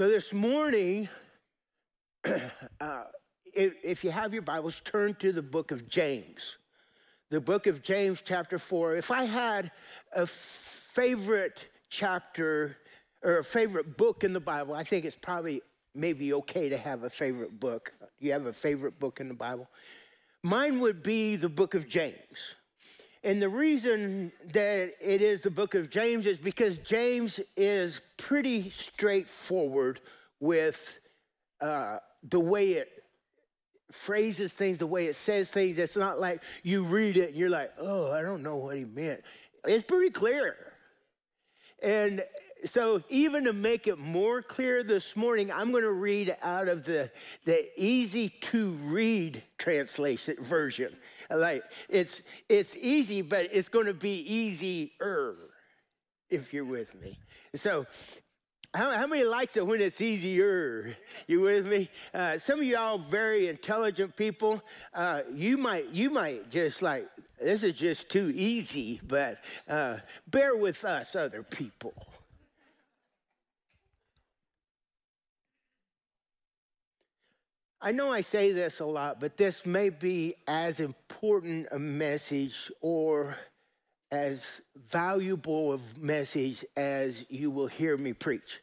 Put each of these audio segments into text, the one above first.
So this morning, uh, if, if you have your Bibles, turn to the book of James. The book of James, chapter 4. If I had a favorite chapter or a favorite book in the Bible, I think it's probably maybe okay to have a favorite book. Do You have a favorite book in the Bible? Mine would be the book of James. And the reason that it is the book of James is because James is pretty straightforward with uh, the way it phrases things, the way it says things. It's not like you read it and you're like, oh, I don't know what he meant. It's pretty clear. And so, even to make it more clear this morning, I'm going to read out of the, the easy to read translation version. Like it's it's easy, but it's going to be easier if you're with me. So, how, how, many likes it when it's easier? You with me? Uh, some of y'all very intelligent people. Uh, you might you might just like this is just too easy, but uh, bear with us, other people. I know I say this a lot, but this may be as important a message or as valuable a message as you will hear me preach.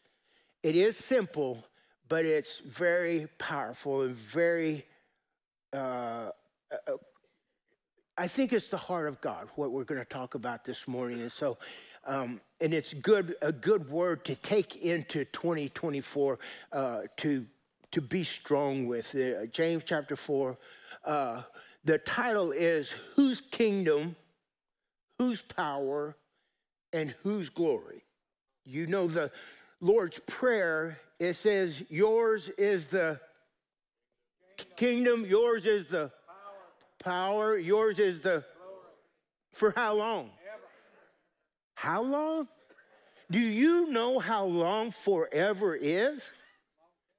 It is simple, but it's very powerful and very, uh, uh, I think it's the heart of God, what we're going to talk about this morning. And so, um, and it's good, a good word to take into 2024 uh, to to be strong with. Uh, James chapter 4, uh, the title is Whose Kingdom, Whose Power, and Whose Glory? You know the Lord's Prayer, it says, Yours is the kingdom, yours is the power, yours is the. For how long? How long? Do you know how long forever is?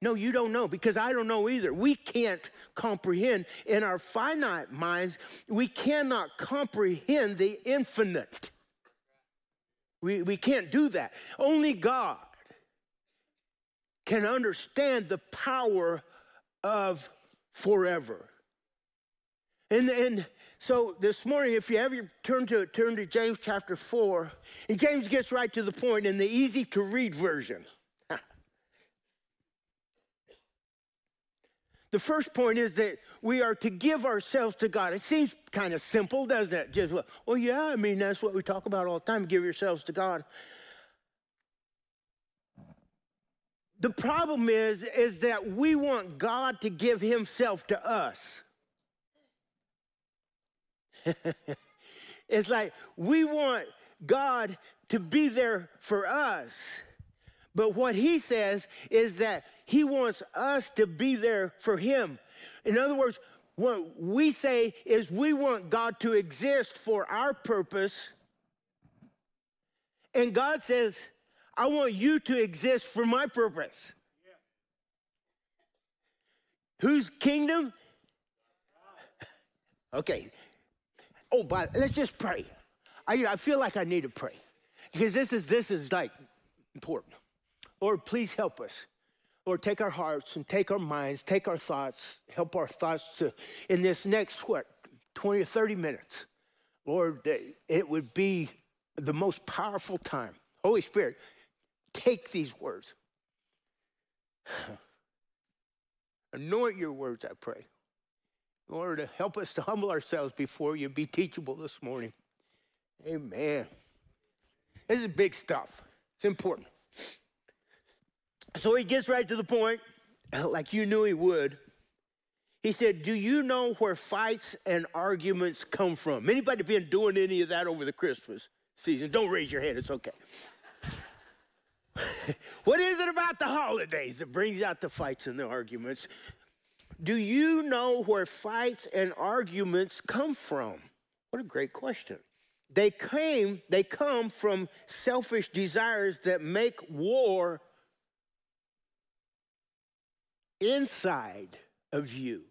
No, you don't know because I don't know either. We can't comprehend in our finite minds, we cannot comprehend the infinite. We, we can't do that. Only God can understand the power of forever. And, and so this morning, if you ever turn to turn to James chapter 4, and James gets right to the point in the easy to read version. The first point is that we are to give ourselves to God. It seems kind of simple, doesn't it? Just, well, yeah, I mean, that's what we talk about all the time give yourselves to God. The problem is, is that we want God to give himself to us. it's like we want God to be there for us. But what he says is that he wants us to be there for Him. In other words, what we say is we want God to exist for our purpose. And God says, I want you to exist for my purpose. Yeah. Whose kingdom? okay. Oh, but let's just pray. I, I feel like I need to pray because this is this is like important. Lord, please help us. Lord, take our hearts and take our minds, take our thoughts, help our thoughts to, in this next, what, 20 or 30 minutes, Lord, it would be the most powerful time. Holy Spirit, take these words. Anoint your words, I pray. Lord, help us to humble ourselves before you, be teachable this morning. Amen. This is big stuff. It's important. So he gets right to the point, like you knew he would. He said, Do you know where fights and arguments come from? Anybody been doing any of that over the Christmas season? Don't raise your hand, it's okay. what is it about the holidays that brings out the fights and the arguments? Do you know where fights and arguments come from? What a great question. They came, they come from selfish desires that make war inside of you.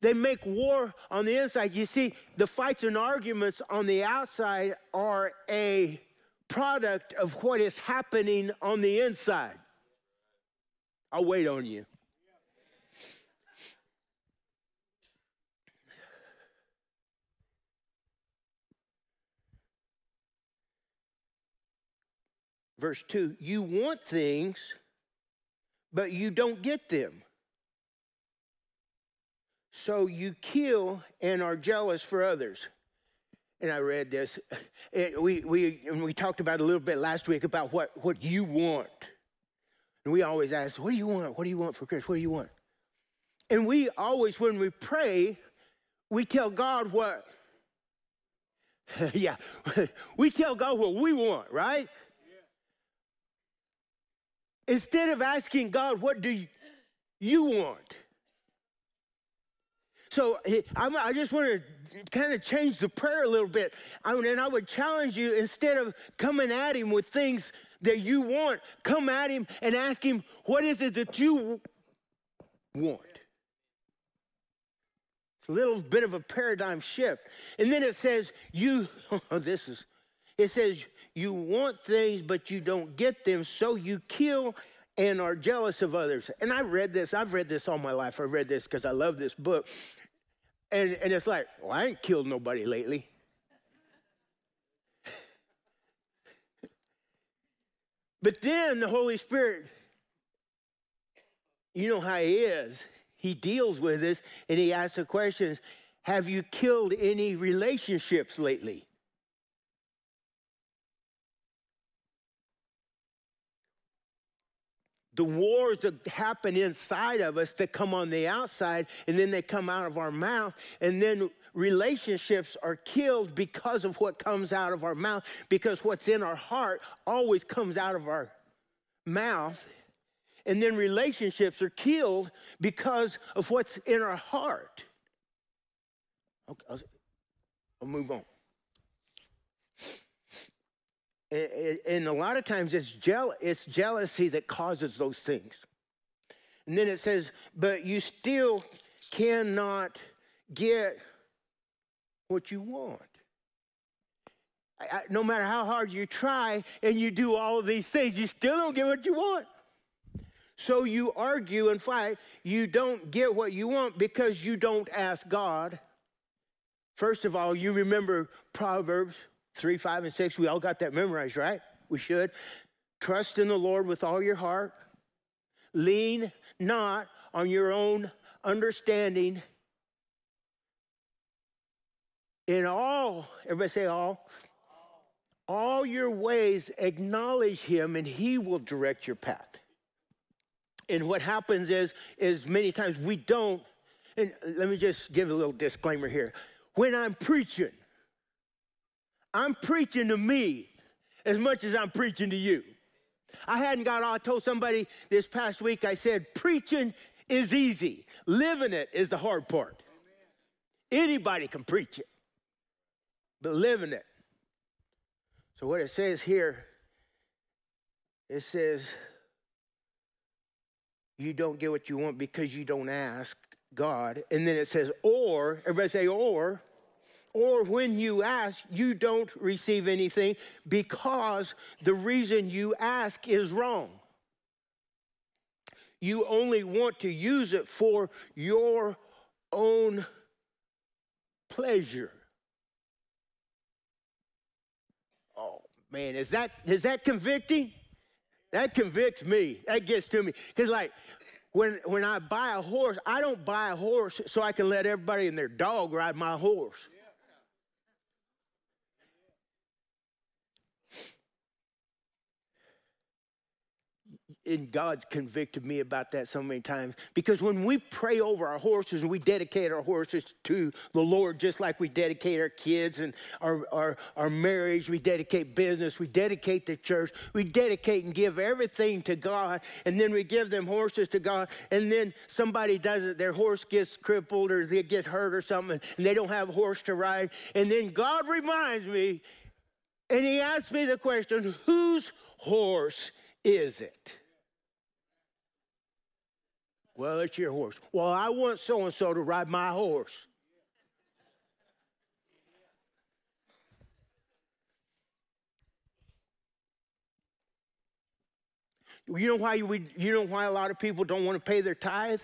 They make war on the inside. You see, the fights and arguments on the outside are a product of what is happening on the inside. I'll wait on you. Verse 2 You want things, but you don't get them. So you kill and are jealous for others. And I read this. We, we, we talked about a little bit last week about what, what you want. And we always ask, What do you want? What do you want for Christmas? What do you want? And we always, when we pray, we tell God what, yeah, we tell God what we want, right? Instead of asking God, what do you want? So I just want to kind of change the prayer a little bit. I mean, and I would challenge you instead of coming at him with things that you want, come at him and ask him, what is it that you want? It's a little bit of a paradigm shift. And then it says, you, oh, this is, it says, you want things, but you don't get them, so you kill and are jealous of others. And I read this, I've read this all my life. I read this because I love this book. And, and it's like, well, I ain't killed nobody lately. but then the Holy Spirit, you know how he is. He deals with this and he asks the questions Have you killed any relationships lately? The wars that happen inside of us that come on the outside and then they come out of our mouth and then relationships are killed because of what comes out of our mouth because what's in our heart always comes out of our mouth and then relationships are killed because of what's in our heart. Okay, I'll, move on and a lot of times it's, it's jealousy that causes those things. And then it says, but you still cannot get what you want. I, I, no matter how hard you try and you do all of these things, you still don't get what you want. So you argue and fight. You don't get what you want because you don't ask God. First of all, you remember Proverbs 3, 5, and 6. We all got that memorized, right? We should. Trust in the Lord with all your heart. Lean not on your own understanding. In all, everybody say all. All your ways acknowledge him and he will direct your path. And what happens is, is many times we don't, and let me just give a little disclaimer here. When I'm preaching, I'm preaching to me as much as I'm preaching to you. I hadn't got all, I told somebody this past week, I said, preaching is easy, living it is the hard part. Anybody can preach it, but living it. So, what it says here, it says, you don't get what you want because you don't ask God. And then it says, or, everybody say, or, or when you ask, you don't receive anything because the reason you ask is wrong. You only want to use it for your own pleasure. Oh man, is that is that convicting? That convicts me. That gets to me. Because like when when I buy a horse, I don't buy a horse so I can let everybody and their dog ride my horse. And God's convicted me about that so many times. Because when we pray over our horses and we dedicate our horses to the Lord, just like we dedicate our kids and our, our, our marriage, we dedicate business, we dedicate the church, we dedicate and give everything to God, and then we give them horses to God, and then somebody does it, their horse gets crippled or they get hurt or something, and they don't have a horse to ride. And then God reminds me, and He asks me the question, whose horse is it? Well, it's your horse. Well, I want so and so to ride my horse. You know why we, you know why a lot of people don't want to pay their tithe?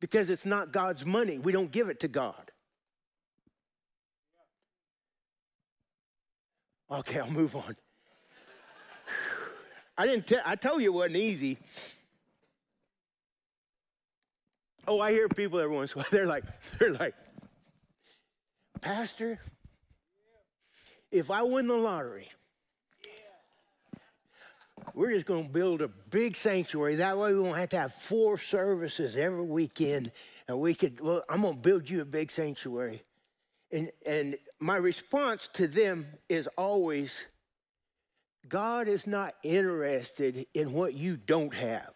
Because it's not God's money. We don't give it to God. Okay, I'll move on. I didn't tell I told you it wasn't easy. Oh, I hear people every once in a while. They're like, they're like, Pastor, if I win the lottery, we're just going to build a big sanctuary. That way we won't have to have four services every weekend. And we could, well, I'm going to build you a big sanctuary. And, and my response to them is always God is not interested in what you don't have.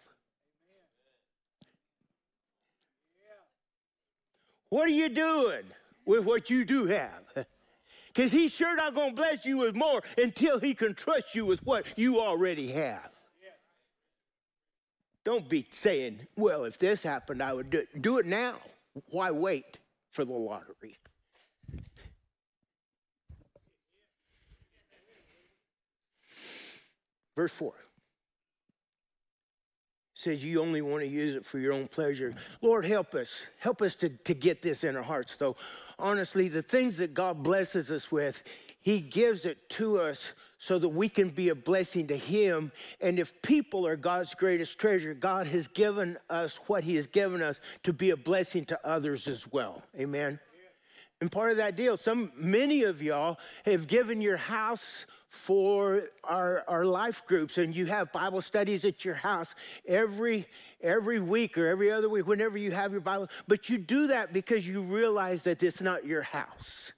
What are you doing with what you do have? Because he's sure not going to bless you with more until he can trust you with what you already have. Don't be saying, well, if this happened, I would do it. Do it now. Why wait for the lottery? Verse 4 says you only want to use it for your own pleasure. Lord, help us. Help us to, to get this in our hearts, though. Honestly, the things that God blesses us with, He gives it to us so that we can be a blessing to Him. And if people are God's greatest treasure, God has given us what He has given us to be a blessing to others as well. Amen. And part of that deal, some many of y'all have given your house for our, our life groups and you have bible studies at your house every every week or every other week whenever you have your bible. But you do that because you realize that it's not your house.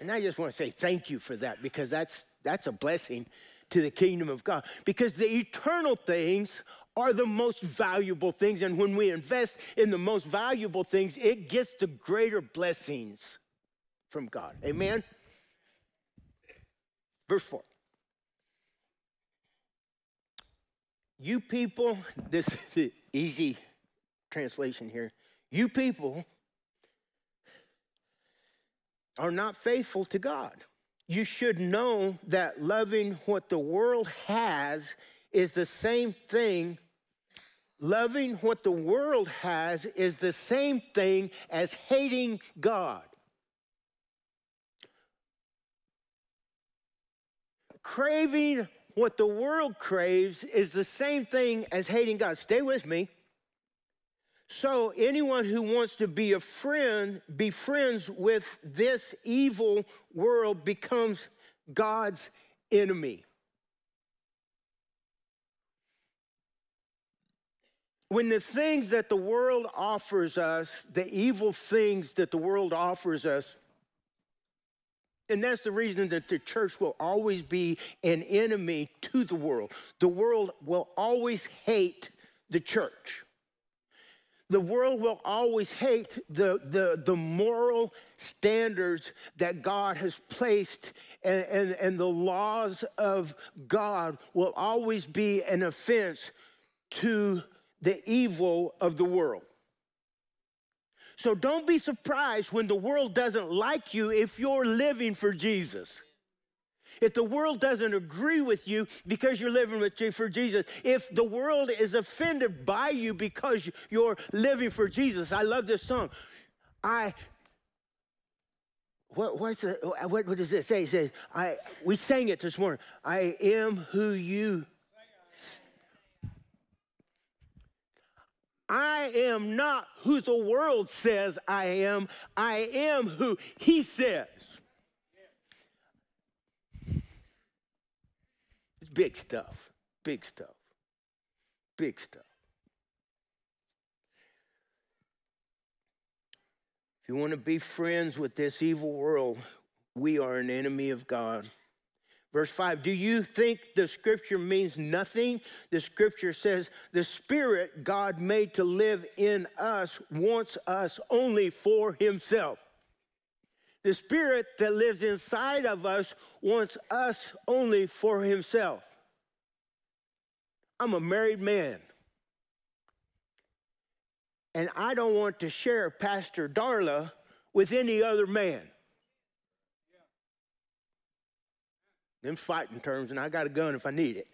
And i just want to say thank you for that because that's that's a blessing to the kingdom of god. Because the eternal things are the most valuable things and when we invest in the most valuable things it gets the greater blessings from god. Amen Verse 4. You people, this is the easy translation here. You people are not faithful to God. You should know that loving what the world has is the same thing. Loving what the world has is the same thing as hating God. Craving what the world craves is the same thing as hating God. Stay with me. So, anyone who wants to be a friend, be friends with this evil world, becomes God's enemy. When the things that the world offers us, the evil things that the world offers us, and that's the reason that the church will always be an enemy to the world. The world will always hate the church. The world will always hate the, the, the moral standards that God has placed, and, and, and the laws of God will always be an offense to the evil of the world. So don't be surprised when the world doesn't like you if you're living for Jesus. If the world doesn't agree with you because you're living with, for Jesus, if the world is offended by you because you're living for Jesus, I love this song. I what, what's the, what, what does it say? It says, I, we sang it this morning. I am who you I am not who the world says I am. I am who he says. It's big stuff. Big stuff. Big stuff. If you want to be friends with this evil world, we are an enemy of God. Verse 5 Do you think the scripture means nothing? The scripture says the spirit God made to live in us wants us only for himself. The spirit that lives inside of us wants us only for himself. I'm a married man. And I don't want to share Pastor Darla with any other man. Them fighting terms, and I got a gun if I need it.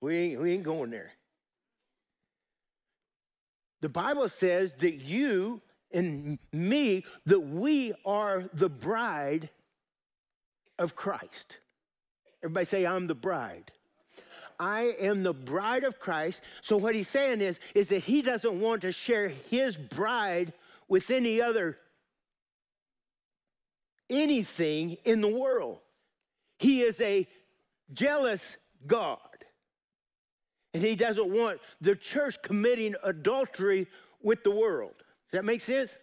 We ain't, we ain't going there. The Bible says that you and me, that we are the bride of Christ. Everybody say, I'm the bride. I am the bride of Christ. So what he's saying is, is that he doesn't want to share his bride with any other anything in the world. He is a jealous God. And he doesn't want the church committing adultery with the world. Does that make sense?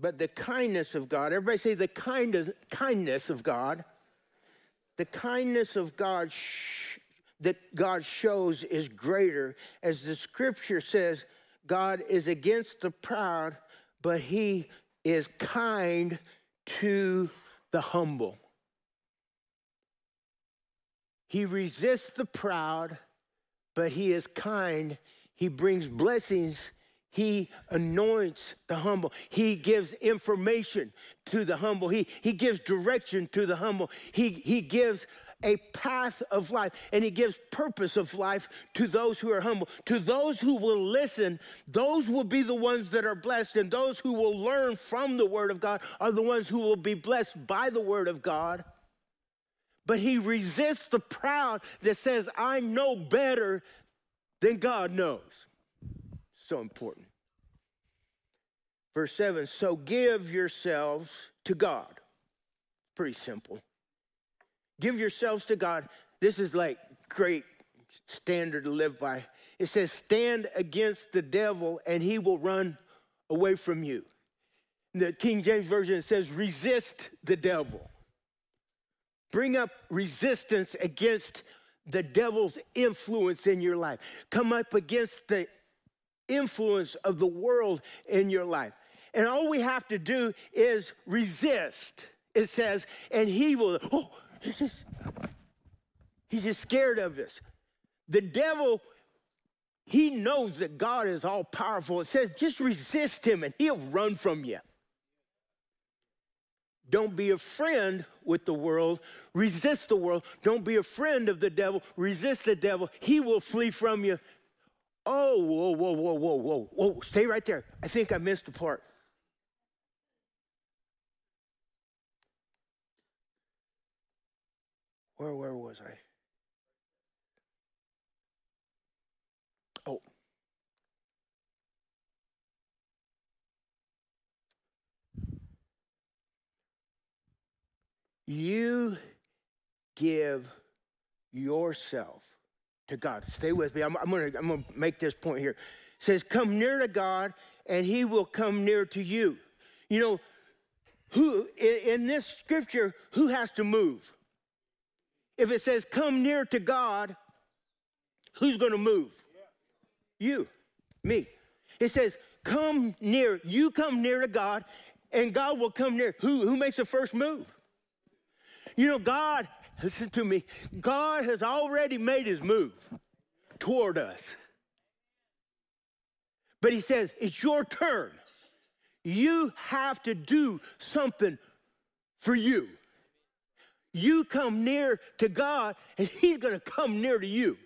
But the kindness of God, everybody say the kindness, kindness of God. The kindness of God sh- that God shows is greater. As the scripture says, God is against the proud, but he is kind to the humble. He resists the proud, but he is kind. He brings blessings he anoints the humble. He gives information to the humble. He, he gives direction to the humble. He, he gives a path of life and he gives purpose of life to those who are humble. To those who will listen, those will be the ones that are blessed, and those who will learn from the word of God are the ones who will be blessed by the word of God. But he resists the proud that says, I know better than God knows. So important. Verse 7 So give yourselves to God. Pretty simple. Give yourselves to God. This is like great standard to live by. It says, Stand against the devil and he will run away from you. The King James Version says, Resist the devil. Bring up resistance against the devil's influence in your life. Come up against the influence of the world in your life. And all we have to do is resist. It says, and he will, oh, he's just, he's just scared of us. The devil, he knows that God is all powerful. It says, just resist him and he'll run from you. Don't be a friend with the world. Resist the world. Don't be a friend of the devil. Resist the devil. He will flee from you. Oh, whoa, whoa, whoa, whoa, whoa, whoa. Stay right there. I think I missed a part. Where, where was I? Oh. You give yourself to God. Stay with me. I'm, I'm going to make this point here. It says, Come near to God, and he will come near to you. You know, who in, in this scripture, who has to move? If it says, Come near to God, who's going to move? You, me. It says, Come near, you come near to God, and God will come near. Who, who makes the first move? You know, God Listen to me. God has already made his move toward us. But he says, it's your turn. You have to do something for you. You come near to God, and he's going to come near to you.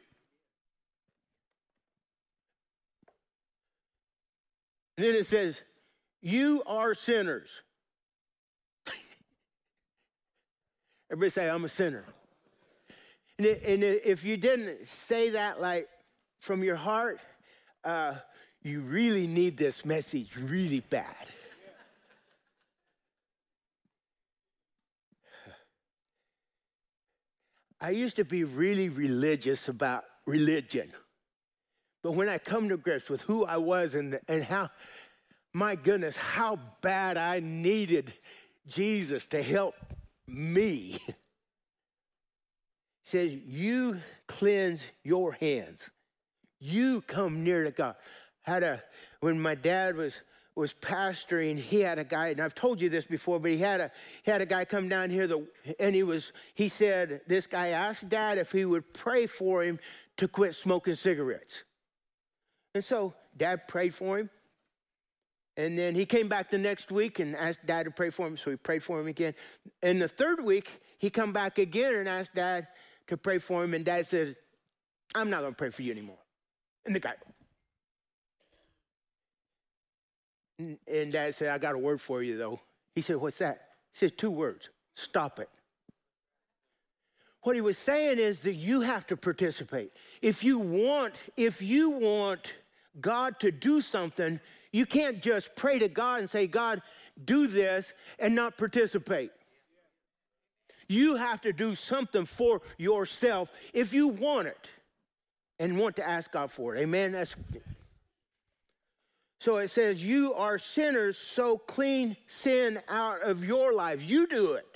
And then it says, You are sinners. Everybody say, I'm a sinner. And, if you didn't say that like from your heart, uh, you really need this message really bad. I used to be really religious about religion. But when I come to grips with who I was and, and how, my goodness, how bad I needed Jesus to help me. He says, You cleanse your hands. You come near to God. Had a when my dad was was pastoring, he had a guy, and I've told you this before, but he had a he had a guy come down here that, and he was he said this guy asked dad if he would pray for him to quit smoking cigarettes. And so dad prayed for him, And then he came back the next week and asked dad to pray for him, so we prayed for him again. And the third week, he come back again and asked dad to pray for him, and dad said, I'm not gonna pray for you anymore. And the guy, and dad said, I got a word for you though. He said, What's that? He said, Two words stop it. What he was saying is that you have to participate. If you want, if you want God to do something, you can't just pray to God and say, God, do this and not participate. You have to do something for yourself if you want it and want to ask God for it. Amen. That's so it says, You are sinners, so clean sin out of your life. You do it.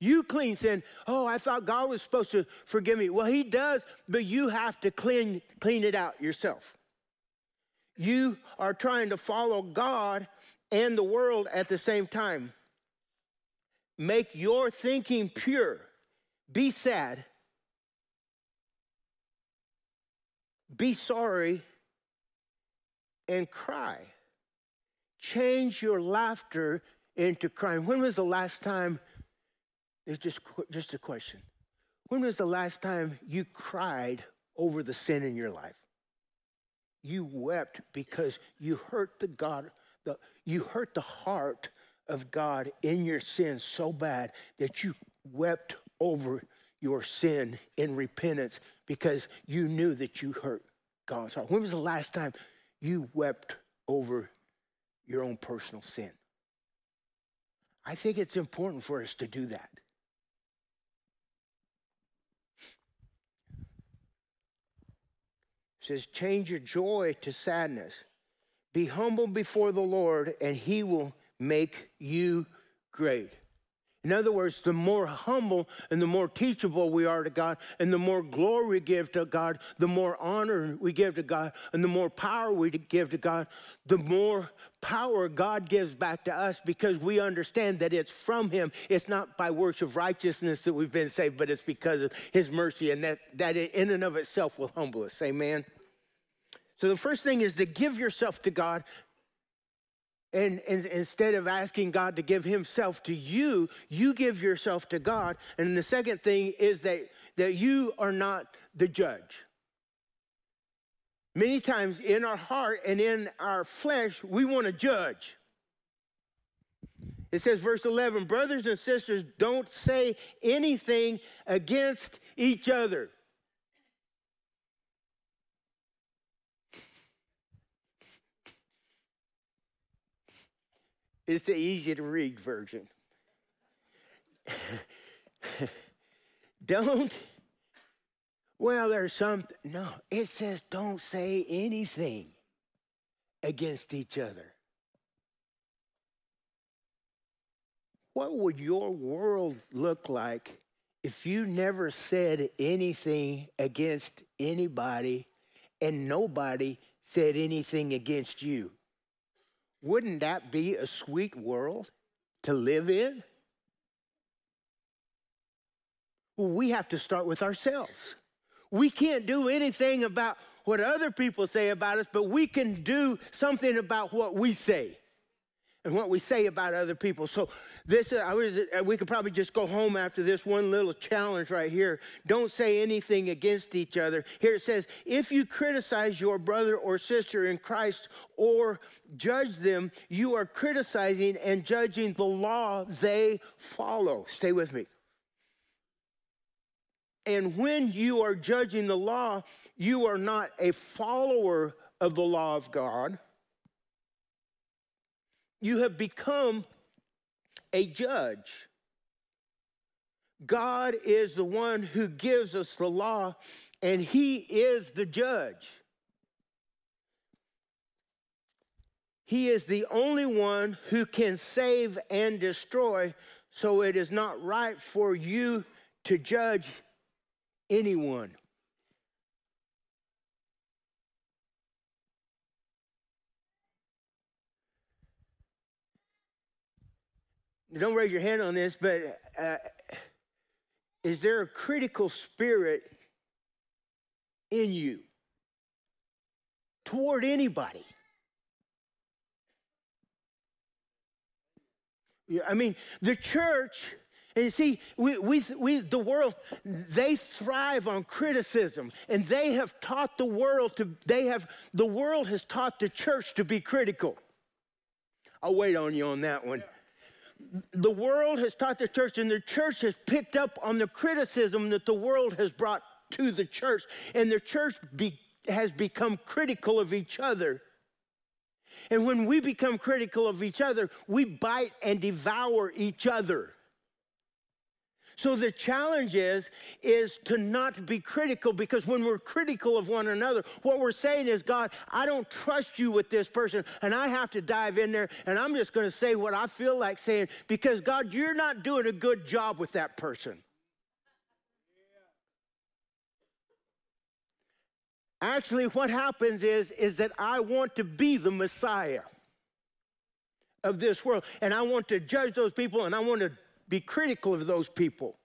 You clean sin. Oh, I thought God was supposed to forgive me. Well, He does, but you have to clean, clean it out yourself. You are trying to follow God and the world at the same time. Make your thinking pure. Be sad. Be sorry and cry. Change your laughter into crying. When was the last time it's just, just a question. When was the last time you cried over the sin in your life? You wept because you hurt the God, the, you hurt the heart of God in your sin so bad that you wept over your sin in repentance because you knew that you hurt God's heart. When was the last time you wept over your own personal sin? I think it's important for us to do that. Says, Change your joy to sadness. Be humble before the Lord, and he will make you great. In other words, the more humble and the more teachable we are to God, and the more glory we give to God, the more honor we give to God, and the more power we give to God, the more power God gives back to us because we understand that it's from Him. It's not by works of righteousness that we've been saved, but it's because of His mercy, and that, that in and of itself will humble us. Amen. So the first thing is to give yourself to God. And, and, instead of asking God to give himself to you, you give yourself to God. And the second thing is that, that you are not the judge. Many times in our heart and in our flesh, we want to judge. It says, verse 11, brothers and sisters, don't say anything against each other. It's the easy to read version. don't, well, there's some, no, it says don't say anything against each other. What would your world look like if you never said anything against anybody and nobody said anything against you? Wouldn't that be a sweet world to live in? Well, we have to start with ourselves. We can't do anything about what other people say about us, but we can do something about what we say and what we say about other people. So this, I was, uh, we could probably just go home after this one little challenge right here. Don't say anything against each other. Here it says, if you criticize your brother or sister in Christ or judge them, you are criticizing and judging the law they follow. Stay with me. And when you are judging the law, you are not a follower of the law of God you have become a judge. God is the one who gives us the law, and He is the judge. He is the only one who can save and destroy, so it is not right for you to judge anyone. Don't raise your hand on this, but uh, is there a critical spirit in you toward anybody? I mean, the church, and you see, we, we, we, the world, they thrive on criticism, and they have taught the world to, they have, the world has taught the church to be critical. I'll wait on you on that one. The world has taught the church, and the church has picked up on the criticism that the world has brought to the church, and the church be, has become critical of each other and when we become critical of each other, we bite and devour each other. So the challenge is is to not be critical because when we're critical of one another, what we're saying is God, I don't trust you with this person and I have to dive in there and I'm just going to say what I feel like saying because God, you're not doing a good job with that person. Actually, what happens is, is that I want to be the Messiah of this world. And I want to judge those people and I want to be critical of those people.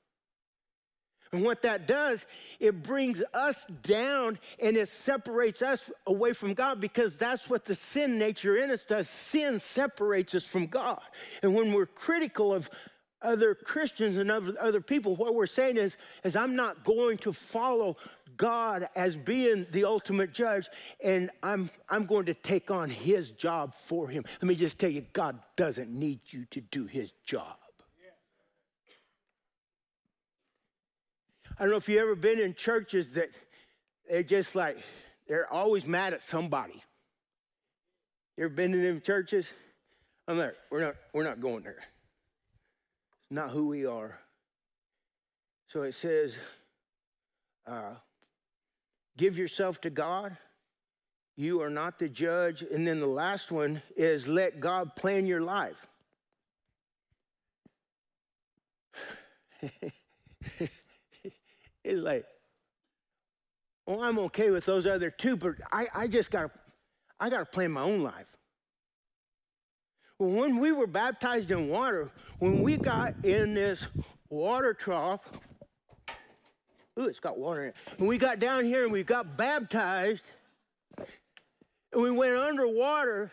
And what that does, it brings us down and it separates us away from God because that's what the sin nature in us does. Sin separates us from God. And when we're critical of other Christians and other, other people, what we're saying is, is I'm not going to follow God as being the ultimate judge, and I'm, I'm going to take on his job for him. Let me just tell you, God doesn't need you to do his job. I don't know if you've ever been in churches that they're just like, they're always mad at somebody. You ever been in them churches? I'm like, we're not, we're not going there. It's not who we are. So it says, uh, give yourself to God. You are not the judge. And then the last one is let God plan your life. it's like, well, I'm okay with those other two, but I, I just got to, I got to plan my own life. Well, when we were baptized in water, when we got in this water trough, ooh, it's got water in it. When we got down here and we got baptized, and we went underwater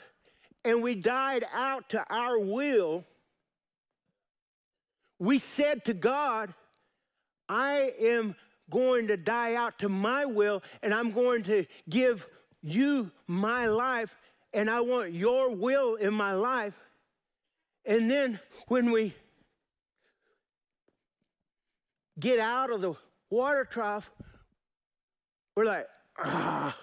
and we died out to our will, we said to God, I am going to die out to my will and I'm going to give you my life and I want your will in my life. And then when we get out of the water trough, we're like, ah,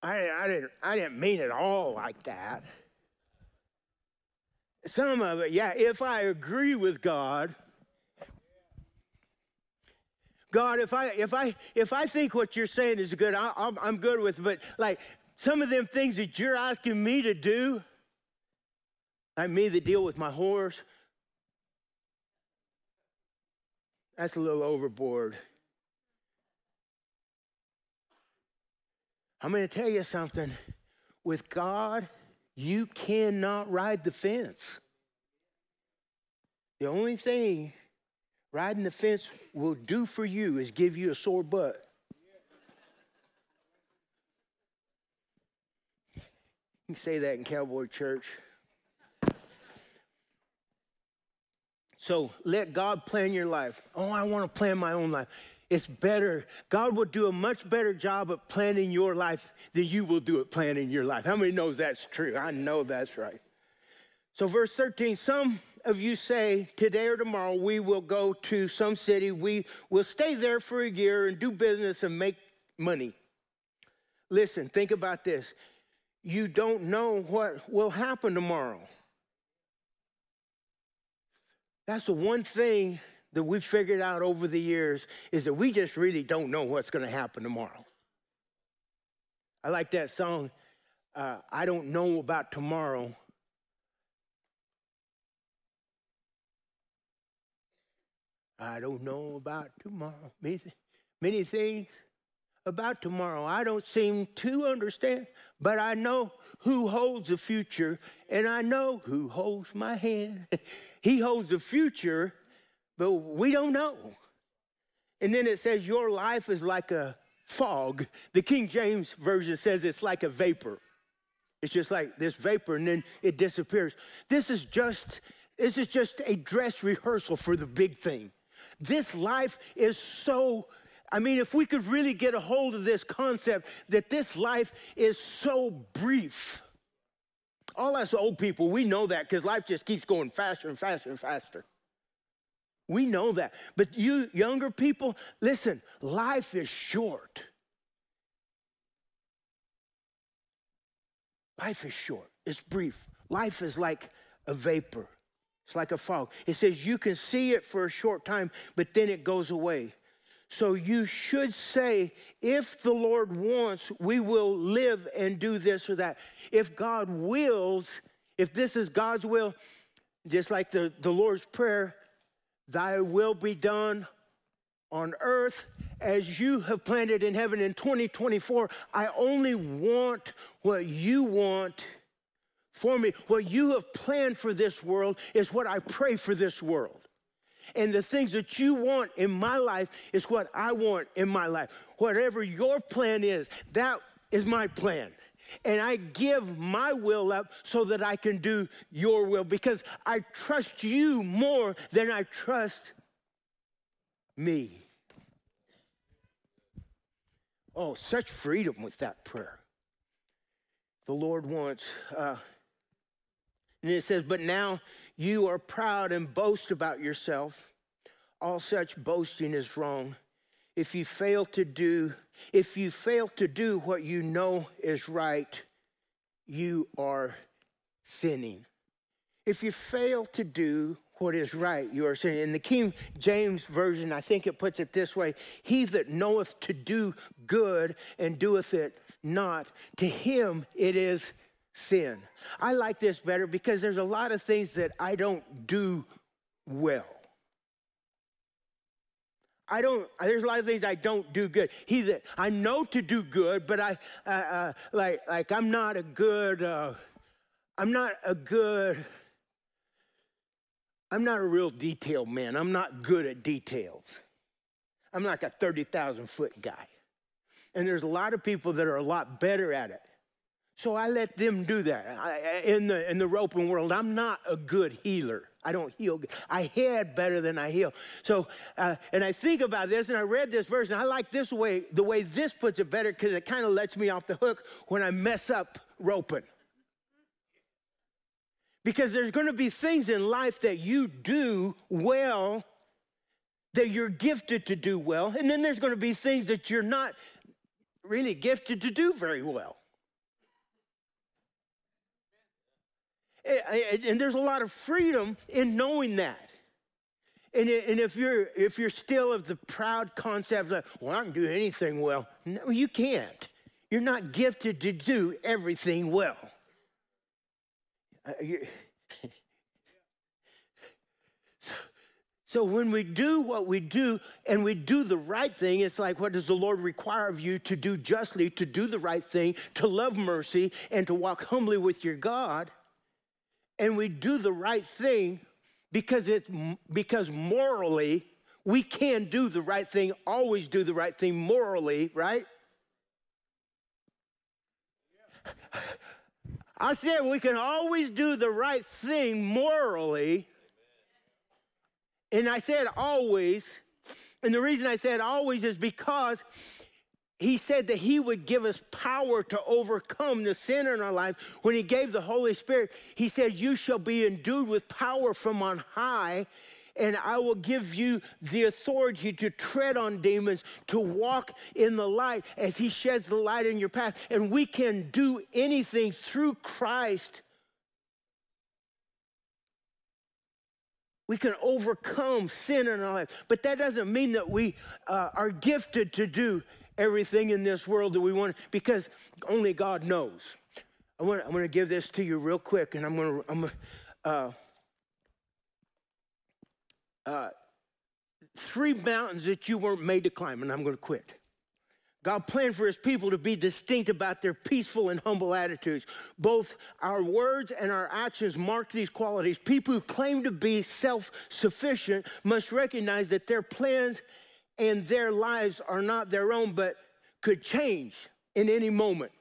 I, I, didn't, I didn't mean it all like that. Some of it, yeah, if I agree with God, God, if I if I if I think what you're saying is good, I, I'm, I'm good with. It. But like some of them things that you're asking me to do, like me that deal with my horse, that's a little overboard. I'm going to tell you something. With God, you cannot ride the fence. The only thing riding the fence will do for you is give you a sore butt. You can say that in Cowboy Church. So let God plan your life. Oh, I want to plan my own life. It's better. God will do a much better job of planning your life than you will do at planning your life. How many knows that's true? I know that's right. So verse 13, some of you say today or tomorrow we will go to some city, we will stay there for a year and do business and make money. Listen, think about this. You don't know what will happen tomorrow. That's the one thing that we've figured out over the years is that we just really don't know what's going to happen tomorrow. I like that song, uh, I Don't Know About Tomorrow. I don't know about tomorrow. Many, many things about tomorrow I don't seem to understand, but I know who holds the future and I know who holds my hand. he holds the future, but we don't know. And then it says, Your life is like a fog. The King James Version says it's like a vapor. It's just like this vapor and then it disappears. This is just This is just a dress rehearsal for the big thing. This life is so, I mean, if we could really get a hold of this concept that this life is so brief. All us old people, we know that because life just keeps going faster and faster and faster. We know that. But you younger people, listen, life is short. Life is short, it's brief. Life is like a vapor, it's like a fog. It says you can see it for a short time, but then it goes away. So you should say, if the Lord wants, we will live and do this or that. If God wills, if this is God's will, just like the, the Lord's Prayer, thy will be done on earth as you have planned it in heaven in 2024. I only want what you want for me. What you have planned for this world is what I pray for this world. And the things that you want in my life is what I want in my life. Whatever your plan is, that is my plan. And I give my will up so that I can do your will because I trust you more than I trust me. Oh, such freedom with that prayer. The Lord wants. Uh, and it says, But now you are proud and boast about yourself. All such boasting is wrong. If you fail to do, if you fail to do what you know is right, you are sinning. If you fail to do what is right, you are sinning. In the King James Version, I think it puts it this way He that knoweth to do good and doeth it not, to him it is sin. I like this better because there's a lot of things that I don't do well. I don't, there's a lot of things I don't do good. He that I know to do good, but I, uh, uh, like, like I'm not a good, uh, I'm not a good, I'm not a real detail man. I'm not good at details. I'm like a 30,000 foot guy. And there's a lot of people that are a lot better at it. So I let them do that. I, in, the, in the roping world, I'm not a good heeler. I don't heel. I head better than I heel. So, uh, and I think about this, and I read this verse, and I like this way, the way this puts it better, because it kind of lets me off the hook when I mess up roping. Because there's going to be things in life that you do well, that you're gifted to do well, and then there's going to be things that you're not really gifted to do very well. And there's a lot of freedom in knowing that. And, if you're if you're still of the proud concept that well I can do anything well, no, you can't. You're not gifted to do everything well. Uh, so, so when we do what we do and we do the right thing, it's like what does the Lord require of you to do justly, to do the right thing, to love mercy, and to walk humbly with your God? And we do the right thing because it's because morally we can do the right thing, always do the right thing morally, right? I said we can always do the right thing morally. And I said always. And the reason I said always is because he said that he would give us power to overcome the sin in our life. When he gave the Holy Spirit, he said, You shall be endued with power from on high, and I will give you the authority to tread on demons, to walk in the light as he sheds the light in your path. And we can do anything through Christ. We can overcome sin in our life. But that doesn't mean that we uh, are gifted to do everything in this world that we want because only God knows. I want, I'm going to give this to you real quick, and I'm going to, I'm uh, uh, three mountains that you weren't made to climb, and I'm going to quit. God planned for his people to be distinct about their peaceful and humble attitudes. Both our words and our actions mark these qualities. People who claim to be self sufficient must recognize that their plans and their lives are not their own, but could change in any moment.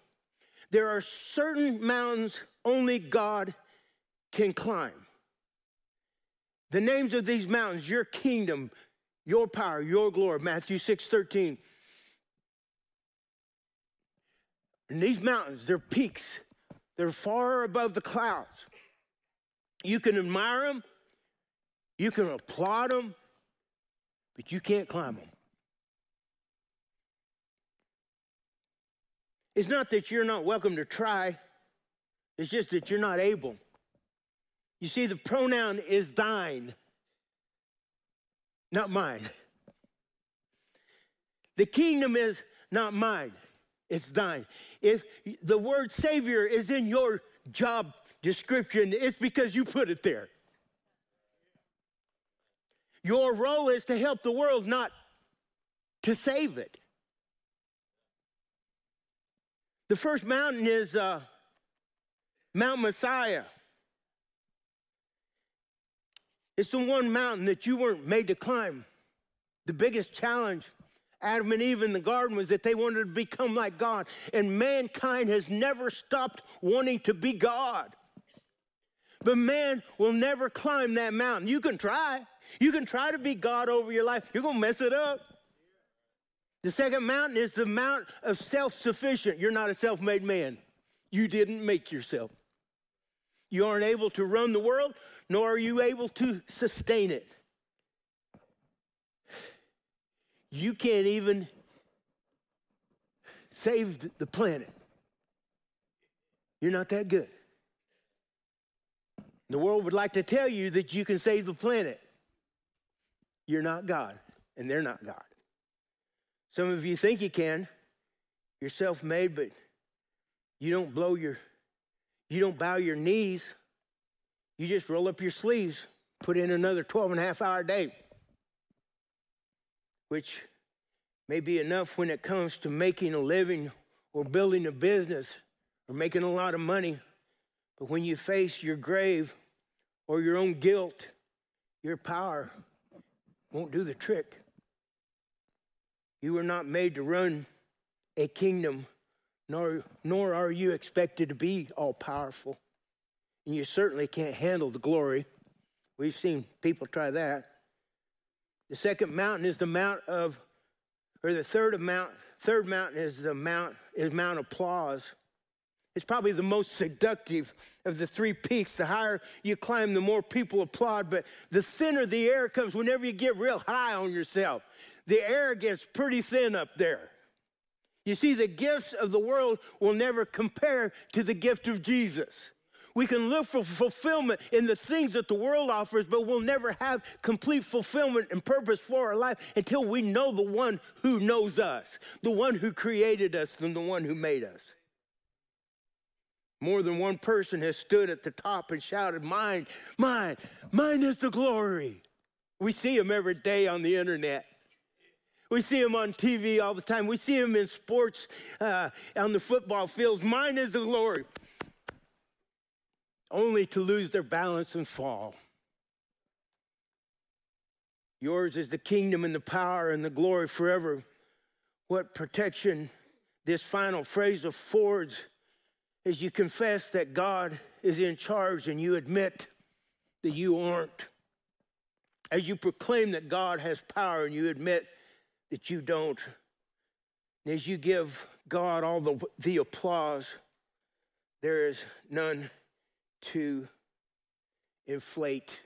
There are certain mountains only God can climb. The names of these mountains, your kingdom, your power, your glory. Matthew 6 13. And these mountains, they're peaks, they're far above the clouds. You can admire them, you can applaud them, but you can't climb them. It's not that you're not welcome to try, it's just that you're not able. You see, the pronoun is thine, not mine. The kingdom is not mine, it's thine. If the word Savior is in your job description, it's because you put it there. Your role is to help the world, not to save it. The first mountain is uh, Mount Messiah. It's the one mountain that you weren't made to climb. The biggest challenge, Adam and Eve in the garden, was that they wanted to become like God. And mankind has never stopped wanting to be God. But man will never climb that mountain. You can try. You can try to be God over your life. You're going to mess it up. The second mountain is the mount of self sufficient. You're not a self made man. You didn't make yourself. You aren't able to run the world, nor are you able to sustain it. You can't even save the planet. You're not that good. The world would like to tell you that you can save the planet. You're not God, and they're not God. Some of you think you can. You're self made, but you don't blow your, you don't bow your knees. You just roll up your sleeves, put in another 12 and a half hour day, which may be enough when it comes to making a living or building a business or making a lot of money. But when you face your grave or your own guilt, your power won't do the trick. You were not made to run a kingdom, nor, nor are you expected to be all powerful. And you certainly can't handle the glory. We've seen people try that. The second mountain is the mount of, or the third mount, third mountain is the mount is Mount Applause. It's probably the most seductive of the three peaks. The higher you climb, the more people applaud, but the thinner the air comes whenever you get real high on yourself. The air gets pretty thin up there. You see, the gifts of the world will never compare to the gift of Jesus. We can look for fulfillment in the things that the world offers, but we'll never have complete fulfillment and purpose for our life until we know the one who knows us, the one who created us, and the one who made us. More than one person has stood at the top and shouted, Mine, mine, mine is the glory. We see them every day on the internet. We see them on TV all the time. We see them in sports uh, on the football fields. Mine is the glory. Only to lose their balance and fall. Yours is the kingdom and the power and the glory forever. What protection this final phrase affords as you confess that God is in charge and you admit that you aren't. As you proclaim that God has power and you admit that you don't. And as you give God all the, the applause, there is none to inflate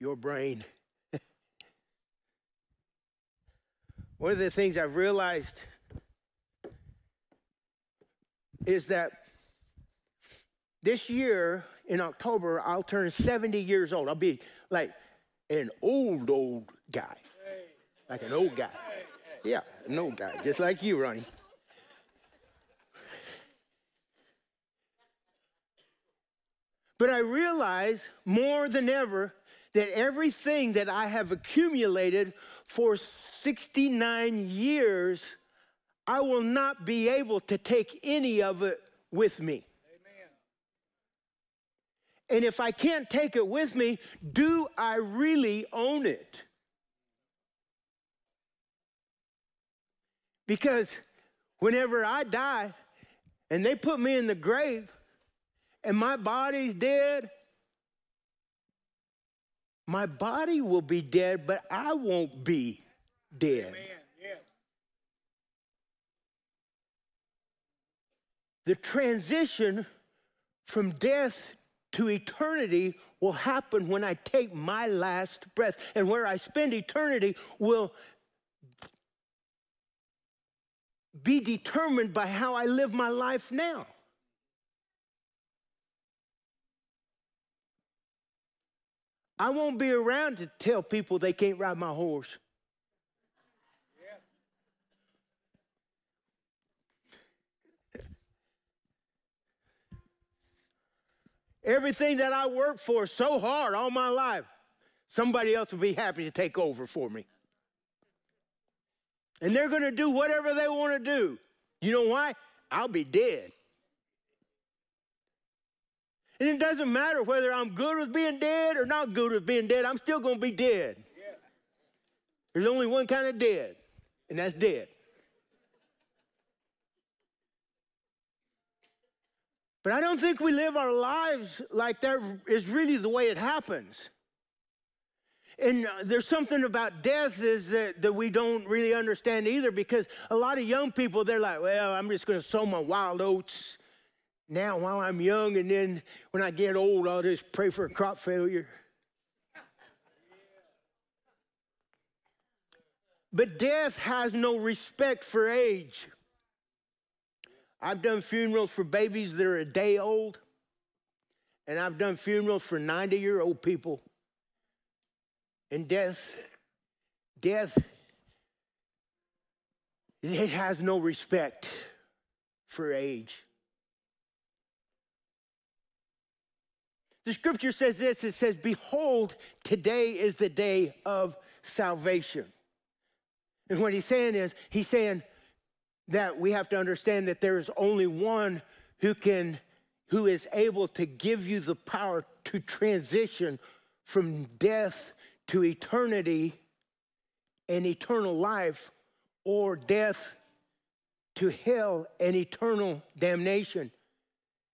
your brain. One of the things I've realized is that this year in October, I'll turn 70 years old. I'll be like an old, old guy. Like an old guy. Yeah, an old guy, just like you, Ronnie. But I realize more than ever that everything that I have accumulated for 69 years I will not be able to take any of it with me. Amen. And if I can't take it with me, do I really own it? Because whenever I die and they put me in the grave and my body's dead, My body will be dead, but I won't be dead. Amen. The transition from death to eternity will happen when I take my last breath. And where I spend eternity will be determined by how I live my life now. I won't be around to tell people they can't ride my horse. Everything that I worked for so hard all my life, somebody else will be happy to take over for me. And they're going to do whatever they want to do. You know why? I'll be dead. And it doesn't matter whether I'm good with being dead or not good with being dead, I'm still going to be dead. There's only one kind of dead, and that's dead. But I don't think we live our lives like that is really the way it happens. And uh, there's something about death is that, that we don't really understand either because a lot of young people, they're like, well, I'm just going to sow my wild oats now while I'm young, and then when I get old, I'll just pray for a crop failure. But death has no respect for age. I've done funerals for babies that are a day old, and I've done funerals for 90 year old people. And death, death, it has no respect for age. The scripture says this it says, Behold, today is the day of salvation. And what he's saying is, he's saying, that we have to understand that there is only one who can who is able to give you the power to transition from death to eternity and eternal life or death to hell and eternal damnation.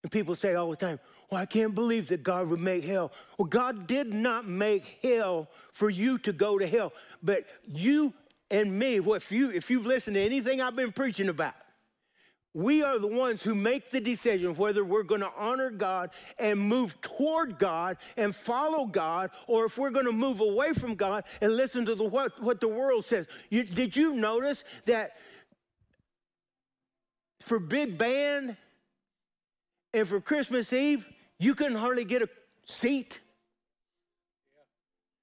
And people say all the time, well, I can't believe that God would make hell. Well, God did not make hell for you to go to hell, but you and me, if, you, if you've listened to anything I've been preaching about, we are the ones who make the decision whether we're going to honor God and move toward God and follow God, or if we're going to move away from God and listen to the, what, what the world says. You, did you notice that for Big Band and for Christmas Eve, you couldn't hardly get a seat?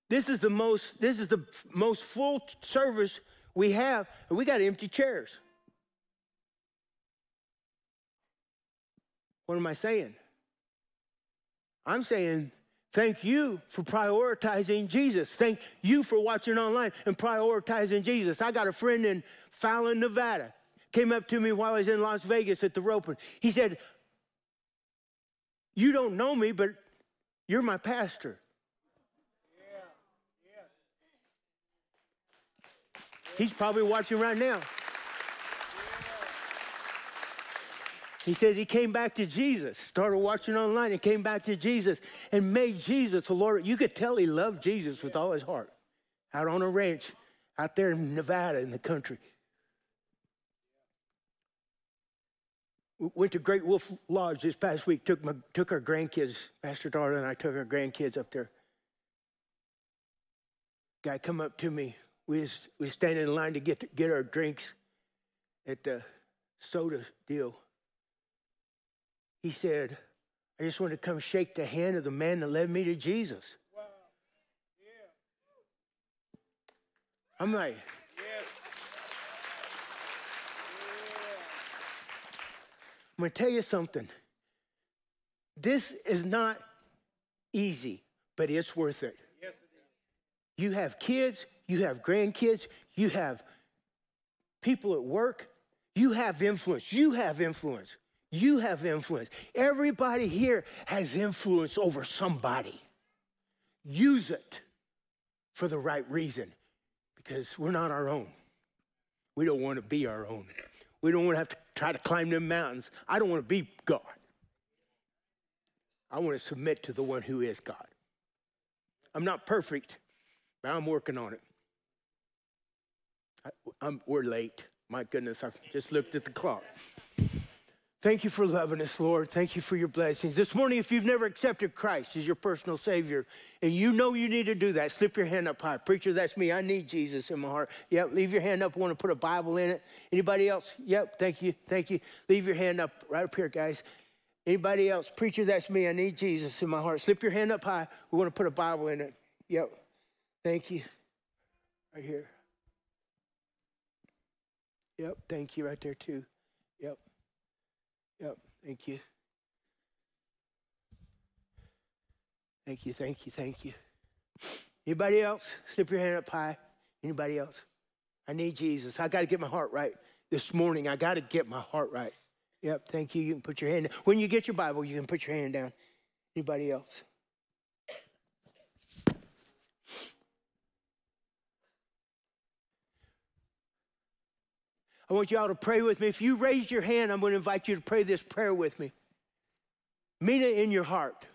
This is the most, this is the most full service we have, and we got empty chairs. What am I saying? I'm saying thank you for prioritizing Jesus. Thank you for watching online and prioritizing Jesus. I got a friend in Fallon, Nevada, came up to me while I was in Las Vegas at the roping. He said, You don't know me, but you're my pastor. He's probably watching right now. He says he came back to Jesus, started watching online and came back to Jesus and made Jesus the Lord. You could tell he loved Jesus with all his heart out on a ranch out there in Nevada in the country. We went to Great Wolf Lodge this past week, took, my, took our grandkids, Pastor Darla and I took our grandkids up there. Guy come up to me we was, we was standing in line to get to get our drinks at the soda deal. He said, I just want to come shake the hand of the man that led me to Jesus. Wow. Yeah. I'm like, yes. I'm going to tell you something. This is not easy, but it's worth it. Yes, it you have kids, you have grandkids, you have people at work, you have influence. You have influence. You have influence. Everybody here has influence over somebody. Use it for the right reason because we're not our own. We don't want to be our own. We don't want to have to try to climb them mountains. I don't want to be God. I want to submit to the one who is God. I'm not perfect, but I'm working on it. I, we're late. My goodness, I just looked at the clock. Thank you for loving us, Lord. Thank you for your blessings. This morning, if you've never accepted Christ as your personal Savior and you know you need to do that, slip your hand up high. Preacher, that's me. I need Jesus in my heart. Yep, leave your hand up. I want to put a Bible in it. Anybody else? Yep, thank you. Thank you. Leave your hand up right up here, guys. Anybody else? Preacher, that's me. I need Jesus in my heart. Slip your hand up high. We want to put a Bible in it. Yep. Thank you. Right here. Yep. Thank you right there, too. Yep. Yep. Thank you. Thank you. Thank you. Thank you. Anybody else? Slip your hand up high. Anybody else? I need Jesus. I got to get my heart right this morning. I got to get my heart right. Yep, thank you. You can put your hand down. When you get your Bible, you can put your hand down. Anybody else? I want you all to pray with me. If you raise your hand, I'm going to invite you to pray this prayer with me. Mean it in your heart.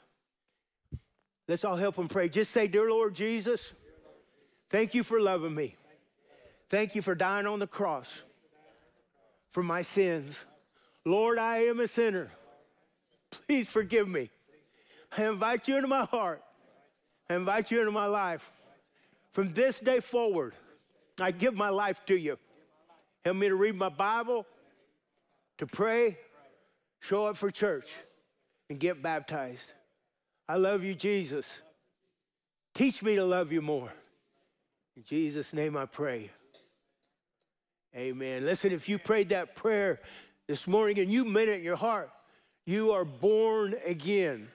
Let's all help him pray. Just say, Dear Lord Jesus, thank you for loving me. Thank you for dying on the cross for my sins. Lord, I am a sinner. Please forgive me. I invite you into my heart. I invite you into my life. From this day forward, I give my life to you. Help me to read my Bible, to pray, show up for church, and get baptized. I love you, Jesus. Teach me to love you more. In Jesus' name I pray. Amen. Listen, if you prayed that prayer this morning and you meant it in your heart, you are born again.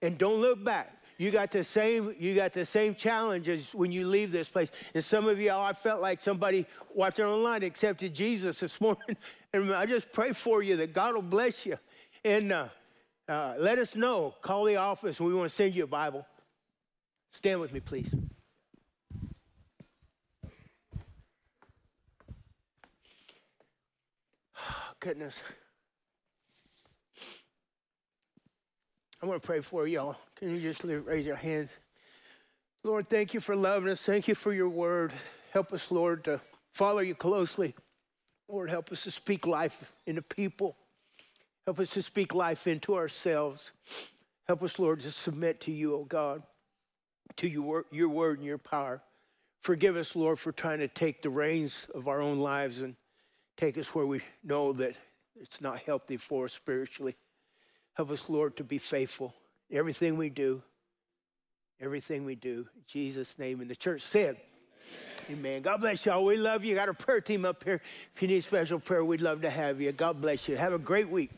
And don't look back. You got the same, you got the same challenges when you leave this place. And some of oh, I felt like somebody watching online accepted Jesus this morning. And I just pray for you that God will bless you. And uh, uh, let us know. Call the office. We want to send you a Bible. Stand with me, please. goodness. I want to pray for y'all. Can you just raise your hands? Lord, thank you for loving us. Thank you for your word. Help us, Lord, to follow you closely. Lord, help us to speak life into people. Help us to speak life into ourselves. Help us, Lord, to submit to you, oh God, to your word and your power. Forgive us, Lord, for trying to take the reins of our own lives and Take us where we know that it's not healthy for us spiritually. Help us, Lord, to be faithful. Everything we do, everything we do. In Jesus' name. And the church said, Amen. Amen. God bless y'all. We love you. Got a prayer team up here. If you need special prayer, we'd love to have you. God bless you. Have a great week.